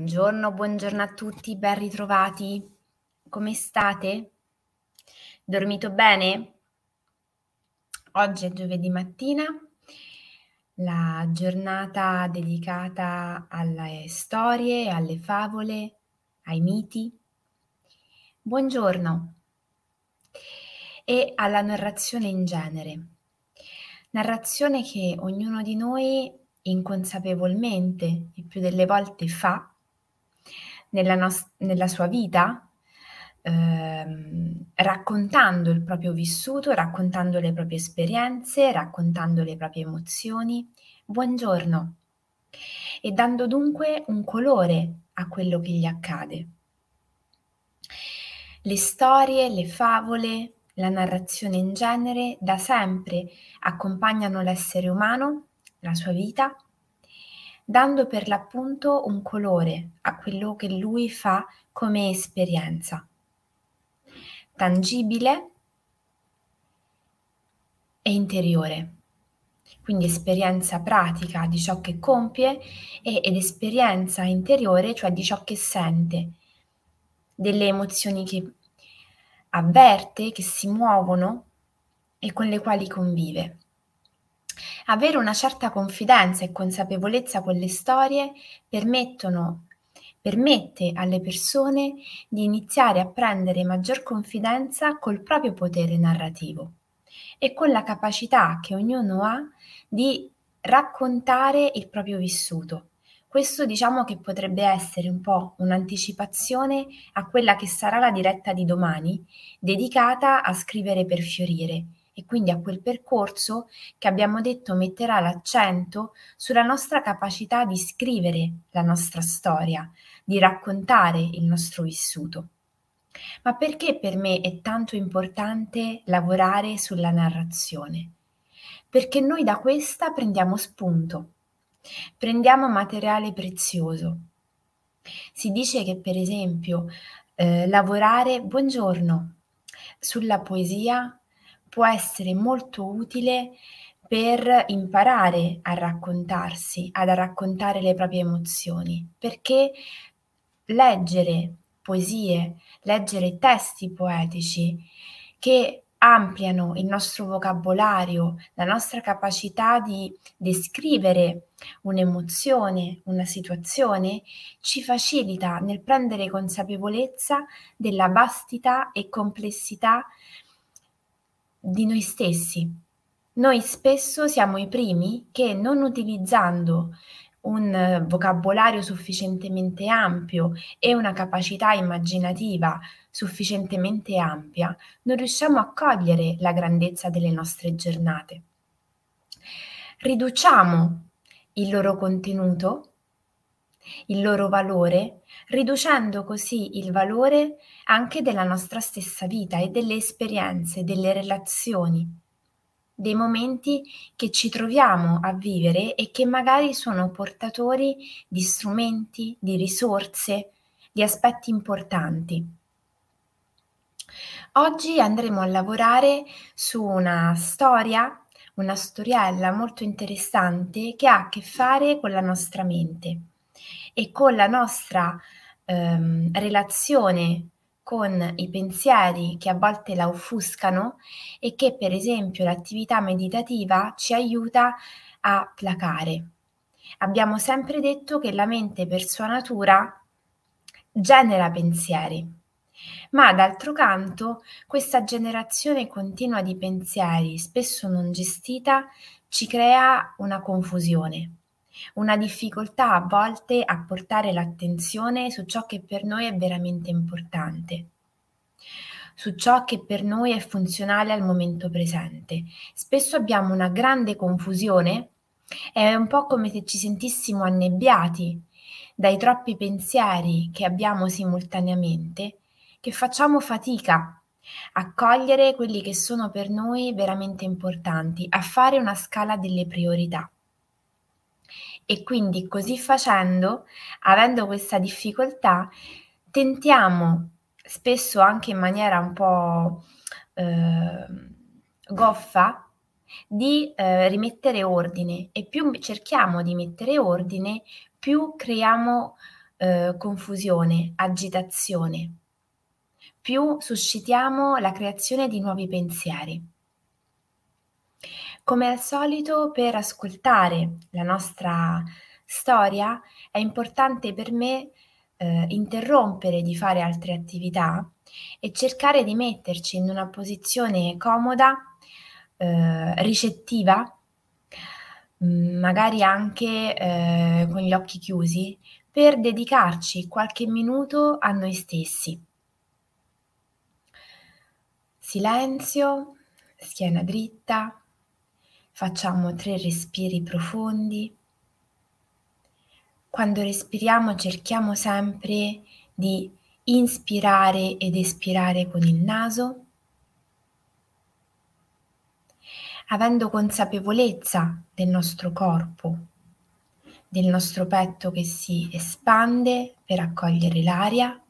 Buongiorno, buongiorno a tutti, ben ritrovati. Come state? Dormito bene? Oggi è giovedì mattina, la giornata dedicata alle storie, alle favole, ai miti. Buongiorno e alla narrazione in genere. Narrazione che ognuno di noi inconsapevolmente e più delle volte fa nella, nos- nella sua vita, ehm, raccontando il proprio vissuto, raccontando le proprie esperienze, raccontando le proprie emozioni. Buongiorno. E dando dunque un colore a quello che gli accade. Le storie, le favole, la narrazione in genere da sempre accompagnano l'essere umano, la sua vita dando per l'appunto un colore a quello che lui fa come esperienza, tangibile e interiore. Quindi esperienza pratica di ciò che compie ed esperienza interiore, cioè di ciò che sente, delle emozioni che avverte, che si muovono e con le quali convive. Avere una certa confidenza e consapevolezza con le storie permettono permette alle persone di iniziare a prendere maggior confidenza col proprio potere narrativo e con la capacità che ognuno ha di raccontare il proprio vissuto. Questo diciamo che potrebbe essere un po' un'anticipazione a quella che sarà la diretta di domani, dedicata a scrivere per fiorire e quindi a quel percorso che abbiamo detto metterà l'accento sulla nostra capacità di scrivere la nostra storia, di raccontare il nostro vissuto. Ma perché per me è tanto importante lavorare sulla narrazione? Perché noi da questa prendiamo spunto, prendiamo materiale prezioso. Si dice che per esempio eh, lavorare, buongiorno, sulla poesia può essere molto utile per imparare a raccontarsi, ad raccontare le proprie emozioni, perché leggere poesie, leggere testi poetici che ampliano il nostro vocabolario, la nostra capacità di descrivere un'emozione, una situazione, ci facilita nel prendere consapevolezza della vastità e complessità di noi stessi. Noi spesso siamo i primi che non utilizzando un vocabolario sufficientemente ampio e una capacità immaginativa sufficientemente ampia, non riusciamo a cogliere la grandezza delle nostre giornate. Riduciamo il loro contenuto, il loro valore, riducendo così il valore anche della nostra stessa vita e delle esperienze, delle relazioni, dei momenti che ci troviamo a vivere e che magari sono portatori di strumenti, di risorse, di aspetti importanti. Oggi andremo a lavorare su una storia, una storiella molto interessante che ha a che fare con la nostra mente e con la nostra ehm, relazione con i pensieri che a volte la offuscano e che per esempio l'attività meditativa ci aiuta a placare. Abbiamo sempre detto che la mente per sua natura genera pensieri, ma d'altro canto questa generazione continua di pensieri, spesso non gestita, ci crea una confusione una difficoltà a volte a portare l'attenzione su ciò che per noi è veramente importante, su ciò che per noi è funzionale al momento presente. Spesso abbiamo una grande confusione, è un po' come se ci sentissimo annebbiati dai troppi pensieri che abbiamo simultaneamente, che facciamo fatica a cogliere quelli che sono per noi veramente importanti, a fare una scala delle priorità. E quindi così facendo, avendo questa difficoltà, tentiamo spesso anche in maniera un po' eh, goffa di eh, rimettere ordine e più cerchiamo di mettere ordine, più creiamo eh, confusione, agitazione, più suscitiamo la creazione di nuovi pensieri. Come al solito, per ascoltare la nostra storia è importante per me eh, interrompere di fare altre attività e cercare di metterci in una posizione comoda, eh, ricettiva, mm, magari anche eh, con gli occhi chiusi, per dedicarci qualche minuto a noi stessi. Silenzio, schiena dritta, facciamo tre respiri profondi. Quando respiriamo cerchiamo sempre di inspirare ed espirare con il naso, avendo consapevolezza del nostro corpo, del nostro petto che si espande per accogliere l'aria,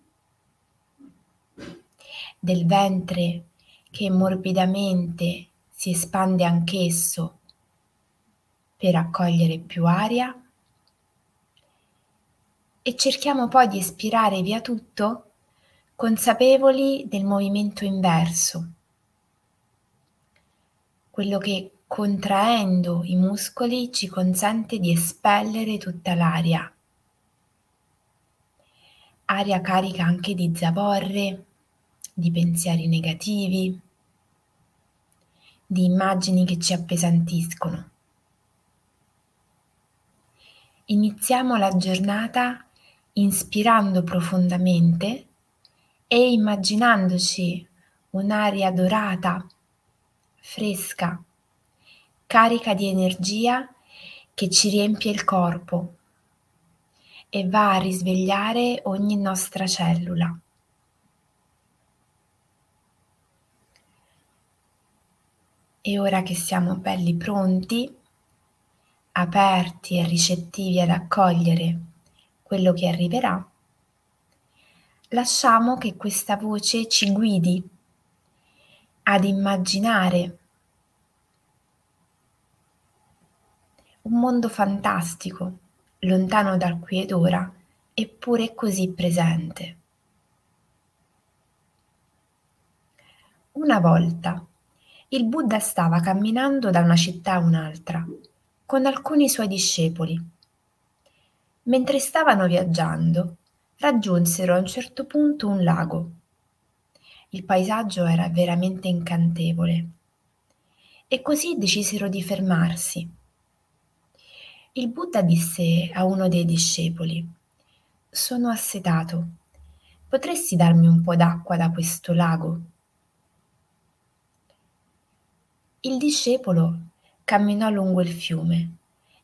del ventre che morbidamente si espande anch'esso per accogliere più aria e cerchiamo poi di espirare via tutto consapevoli del movimento inverso, quello che contraendo i muscoli ci consente di espellere tutta l'aria. Aria carica anche di zavorre, di pensieri negativi, di immagini che ci appesantiscono. Iniziamo la giornata inspirando profondamente e immaginandoci un'aria dorata, fresca, carica di energia che ci riempie il corpo e va a risvegliare ogni nostra cellula. E ora che siamo belli pronti, aperti e ricettivi ad accogliere quello che arriverà, lasciamo che questa voce ci guidi ad immaginare un mondo fantastico, lontano dal qui ed ora, eppure così presente. Una volta il Buddha stava camminando da una città a un'altra con alcuni suoi discepoli. Mentre stavano viaggiando, raggiunsero a un certo punto un lago. Il paesaggio era veramente incantevole e così decisero di fermarsi. Il Buddha disse a uno dei discepoli, Sono assetato, potresti darmi un po' d'acqua da questo lago? Il discepolo camminò lungo il fiume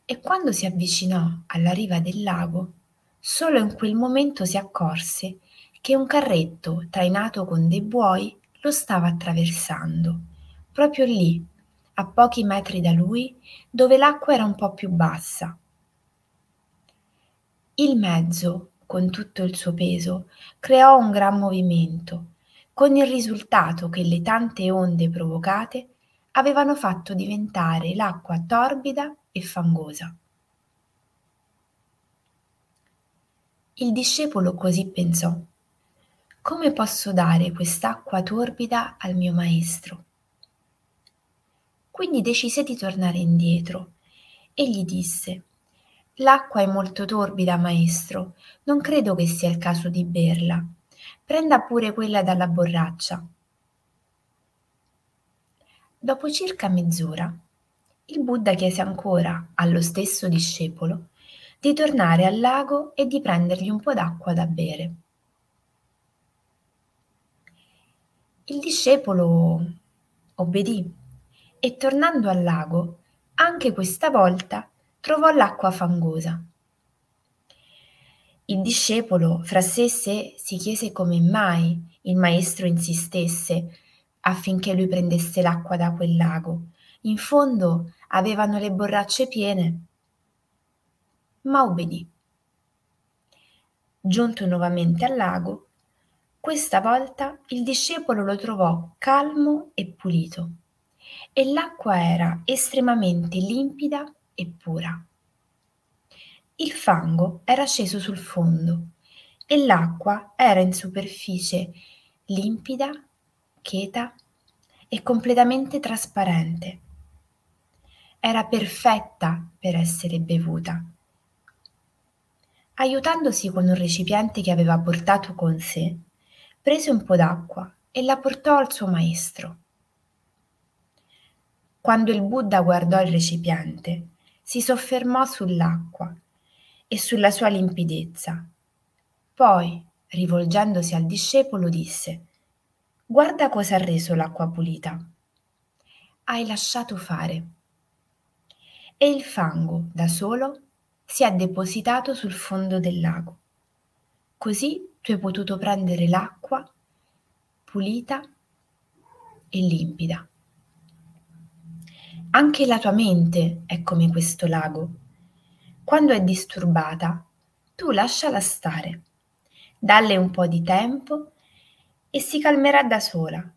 e quando si avvicinò alla riva del lago Solo in quel momento si accorse che un carretto trainato con dei buoi lo stava attraversando, proprio lì, a pochi metri da lui, dove l'acqua era un po' più bassa. Il mezzo, con tutto il suo peso, creò un gran movimento, con il risultato che le tante onde provocate avevano fatto diventare l'acqua torbida e fangosa. Il discepolo così pensò. Come posso dare quest'acqua torbida al mio maestro? Quindi decise di tornare indietro e gli disse L'acqua è molto torbida, maestro, non credo che sia il caso di berla. Prenda pure quella dalla borraccia. Dopo circa mezz'ora, il Buddha chiese ancora allo stesso discepolo di tornare al lago e di prendergli un po' d'acqua da bere. Il discepolo obbedì e tornando al lago, anche questa volta trovò l'acqua fangosa. Il discepolo fra sé e sé si chiese come mai il maestro insistesse affinché lui prendesse l'acqua da quel lago. In fondo avevano le borracce piene ma obbedì. Giunto nuovamente al lago, questa volta il discepolo lo trovò calmo e pulito e l'acqua era estremamente limpida e pura. Il fango era sceso sul fondo e l'acqua era in superficie limpida, cheta e completamente trasparente. Era perfetta per essere bevuta. Aiutandosi con un recipiente che aveva portato con sé, prese un po' d'acqua e la portò al suo maestro. Quando il Buddha guardò il recipiente, si soffermò sull'acqua e sulla sua limpidezza. Poi, rivolgendosi al discepolo, disse Guarda cosa ha reso l'acqua pulita. Hai lasciato fare. E il fango, da solo, si è depositato sul fondo del lago. Così tu hai potuto prendere l'acqua pulita e limpida. Anche la tua mente è come questo lago. Quando è disturbata, tu lasciala stare, dalle un po' di tempo e si calmerà da sola.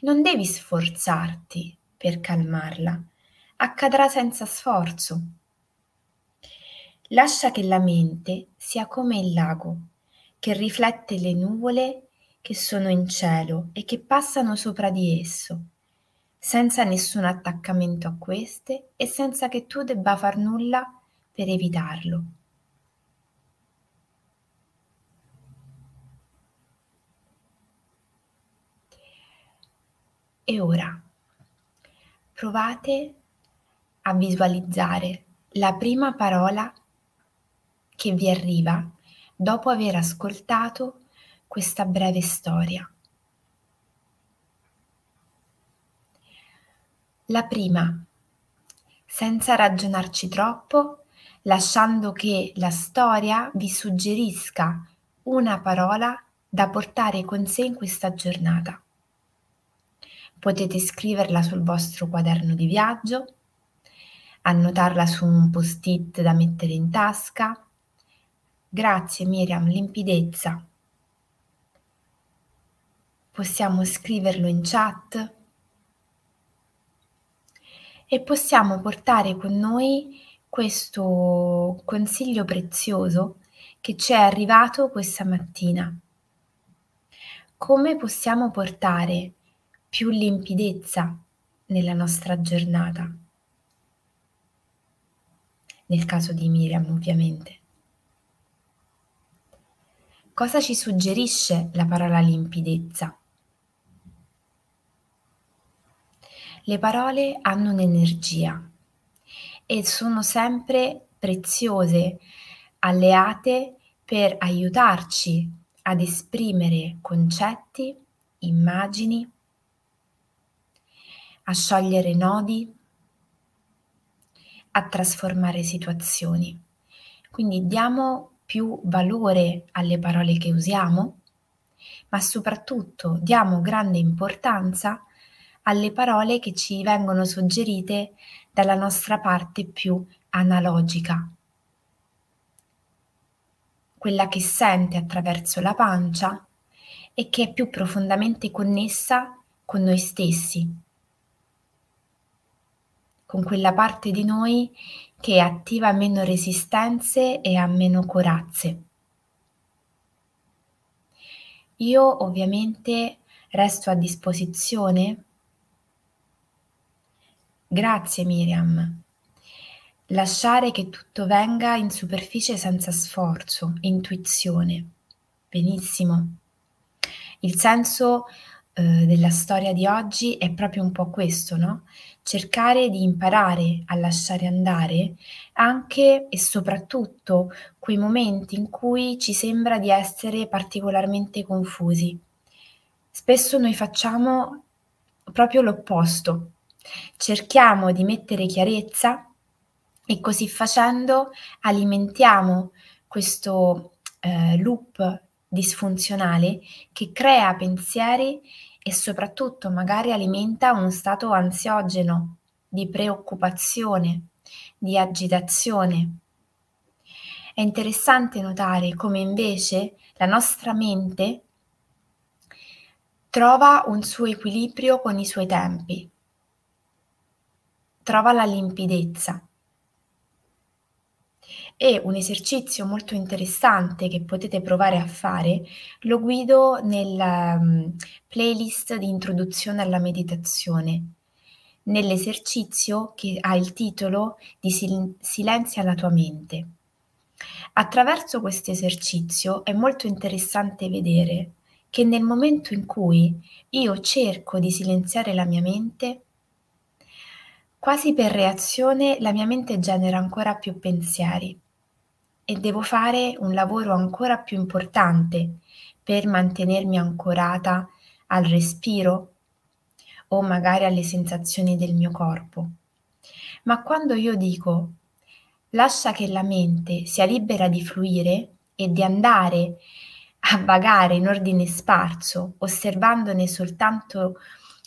Non devi sforzarti per calmarla, accadrà senza sforzo. Lascia che la mente sia come il lago, che riflette le nuvole che sono in cielo e che passano sopra di esso, senza nessun attaccamento a queste e senza che tu debba far nulla per evitarlo. E ora provate a visualizzare la prima parola che vi arriva dopo aver ascoltato questa breve storia. La prima, senza ragionarci troppo, lasciando che la storia vi suggerisca una parola da portare con sé in questa giornata. Potete scriverla sul vostro quaderno di viaggio, annotarla su un post-it da mettere in tasca. Grazie Miriam, limpidezza. Possiamo scriverlo in chat e possiamo portare con noi questo consiglio prezioso che ci è arrivato questa mattina. Come possiamo portare più limpidezza nella nostra giornata. Nel caso di Miriam, ovviamente. Cosa ci suggerisce la parola limpidezza? Le parole hanno un'energia e sono sempre preziose, alleate per aiutarci ad esprimere concetti, immagini a sciogliere nodi, a trasformare situazioni. Quindi diamo più valore alle parole che usiamo, ma soprattutto diamo grande importanza alle parole che ci vengono suggerite dalla nostra parte più analogica, quella che sente attraverso la pancia e che è più profondamente connessa con noi stessi, con quella parte di noi che attiva meno resistenze e ha meno corazze. Io ovviamente resto a disposizione. Grazie Miriam. Lasciare che tutto venga in superficie senza sforzo, intuizione. Benissimo. Il senso eh, della storia di oggi è proprio un po' questo, no? Cercare di imparare a lasciare andare anche e soprattutto quei momenti in cui ci sembra di essere particolarmente confusi. Spesso noi facciamo proprio l'opposto. Cerchiamo di mettere chiarezza e così facendo alimentiamo questo eh, loop disfunzionale che crea pensieri e soprattutto magari alimenta uno stato ansiogeno, di preoccupazione, di agitazione. È interessante notare come invece la nostra mente trova un suo equilibrio con i suoi tempi, trova la limpidezza E un esercizio molto interessante che potete provare a fare. Lo guido nella um, playlist di introduzione alla meditazione, nell'esercizio che ha il titolo di sil- Silenzia la tua mente. Attraverso questo esercizio è molto interessante vedere che nel momento in cui io cerco di silenziare la mia mente, quasi per reazione la mia mente genera ancora più pensieri e devo fare un lavoro ancora più importante per mantenermi ancorata al respiro o magari alle sensazioni del mio corpo. Ma quando io dico lascia che la mente sia libera di fluire e di andare a vagare in ordine sparso, osservandone soltanto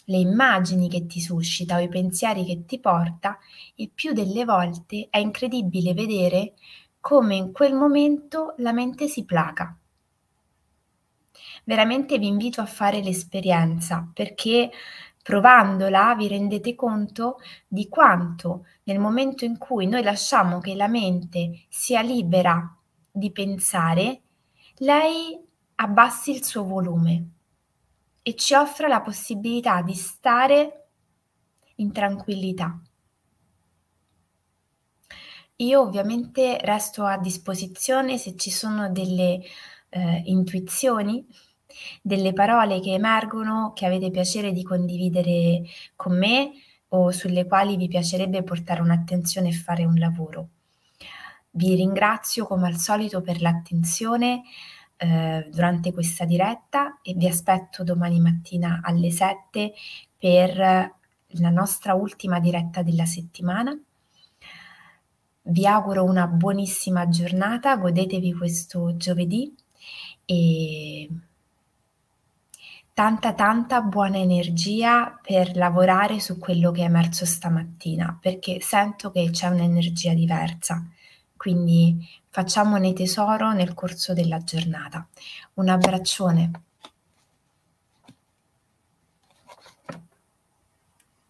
le immagini che ti suscita o i pensieri che ti porta, e più delle volte è incredibile vedere come in quel momento la mente si placa. Veramente vi invito a fare l'esperienza perché provandola vi rendete conto di quanto nel momento in cui noi lasciamo che la mente sia libera di pensare, lei abbassi il suo volume e ci offra la possibilità di stare in tranquillità. Io ovviamente resto a disposizione se ci sono delle eh, intuizioni, delle parole che emergono che avete piacere di condividere con me o sulle quali vi piacerebbe portare un'attenzione e fare un lavoro. Vi ringrazio come al solito per l'attenzione eh, durante questa diretta e vi aspetto domani mattina alle 7 per la nostra ultima diretta della settimana. Vi auguro una buonissima giornata, godetevi questo giovedì e tanta tanta buona energia per lavorare su quello che è emerso stamattina, perché sento che c'è un'energia diversa. Quindi facciamone tesoro nel corso della giornata. Un abbraccione.